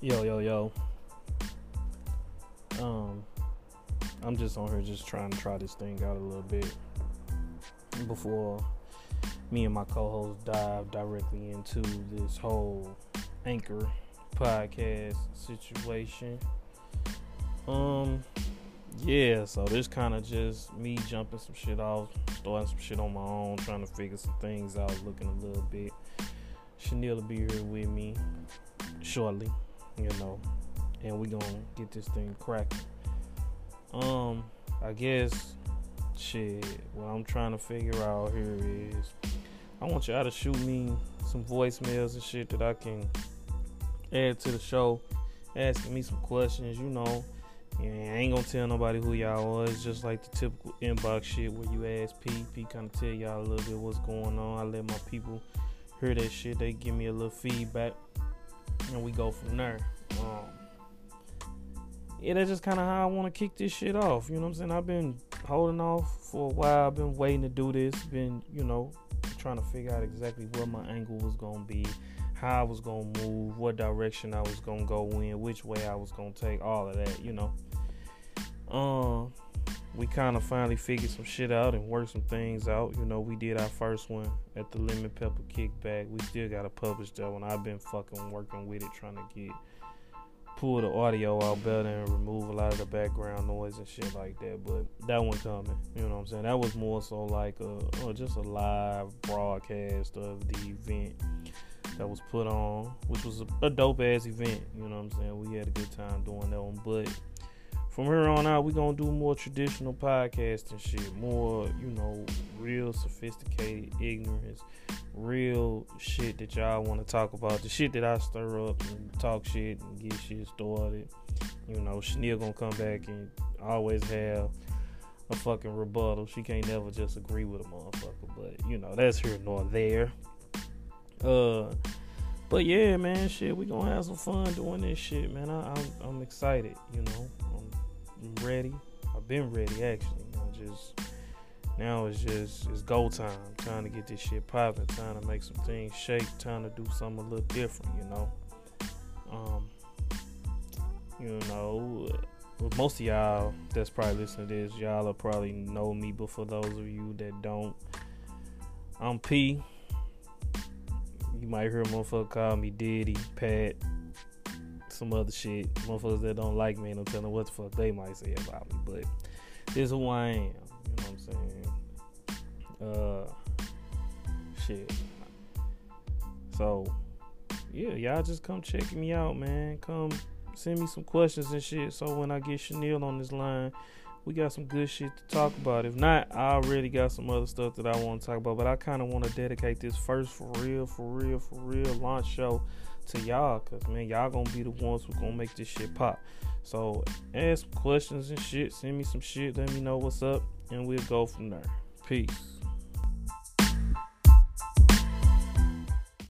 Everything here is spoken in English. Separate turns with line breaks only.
Yo, yo, yo. Um, I'm just on here just trying to try this thing out a little bit before me and my co-host dive directly into this whole anchor podcast situation. Um, yeah, so this kind of just me jumping some shit off, starting some shit on my own, trying to figure some things out, looking a little bit. Chanel will be here with me shortly you know, and we gonna get this thing cracking. Um, I guess shit. What I'm trying to figure out here is, I want y'all to shoot me some voicemails and shit that I can add to the show, asking me some questions. You know, and I ain't gonna tell nobody who y'all was. Just like the typical inbox shit where you ask P, P kind of tell y'all a little bit what's going on. I let my people hear that shit. They give me a little feedback and we go from there. Um, yeah, that's just kind of how I want to kick this shit off. You know what I'm saying? I've been holding off for a while. I've been waiting to do this. Been, you know, trying to figure out exactly what my angle was gonna be, how I was gonna move, what direction I was gonna go in, which way I was gonna take, all of that. You know. Um, we kind of finally figured some shit out and worked some things out. You know, we did our first one at the Lemon Pepper Kickback. We still got to publish that one. I've been fucking working with it, trying to get pull the audio out better and remove a lot of the background noise and shit like that. But that one coming, you know what I'm saying? That was more so like a or just a live broadcast of the event that was put on, which was a, a dope ass event. You know what I'm saying? We had a good time doing that one, but from here on out, we're gonna do more traditional podcasting shit, more, you know, real sophisticated ignorance, real shit that y'all want to talk about, the shit that I stir up and talk shit and get shit started. You know, Chanel gonna come back and always have a fucking rebuttal. She can't never just agree with a motherfucker, but you know, that's here nor there. Uh, but yeah, man, shit, we gonna have some fun doing this shit, man. I, I'm, I'm excited, you know. I'm ready. I've been ready actually. I just now it's just it's go time. Trying to get this shit popping. Trying to make some things shake. Trying to do something a little different. You know. Um. You know. Most of y'all that's probably listening to this, y'all probably know me. But for those of you that don't, I'm P. You might hear a motherfucker call me Diddy, Pat, some other shit. Motherfuckers that don't like me, and I'm telling what the fuck they might say about me. But this is who I am. You know what I'm saying? Uh, shit. So, yeah, y'all just come check me out, man. Come send me some questions and shit. So when I get Chanel on this line, we got some good shit to talk about. If not, I already got some other stuff that I want to talk about. But I kind of want to dedicate this first for real, for real, for real launch show to y'all because man y'all gonna be the ones who gonna make this shit pop. So ask questions and shit. Send me some shit. Let me know what's up and we'll go from there. Peace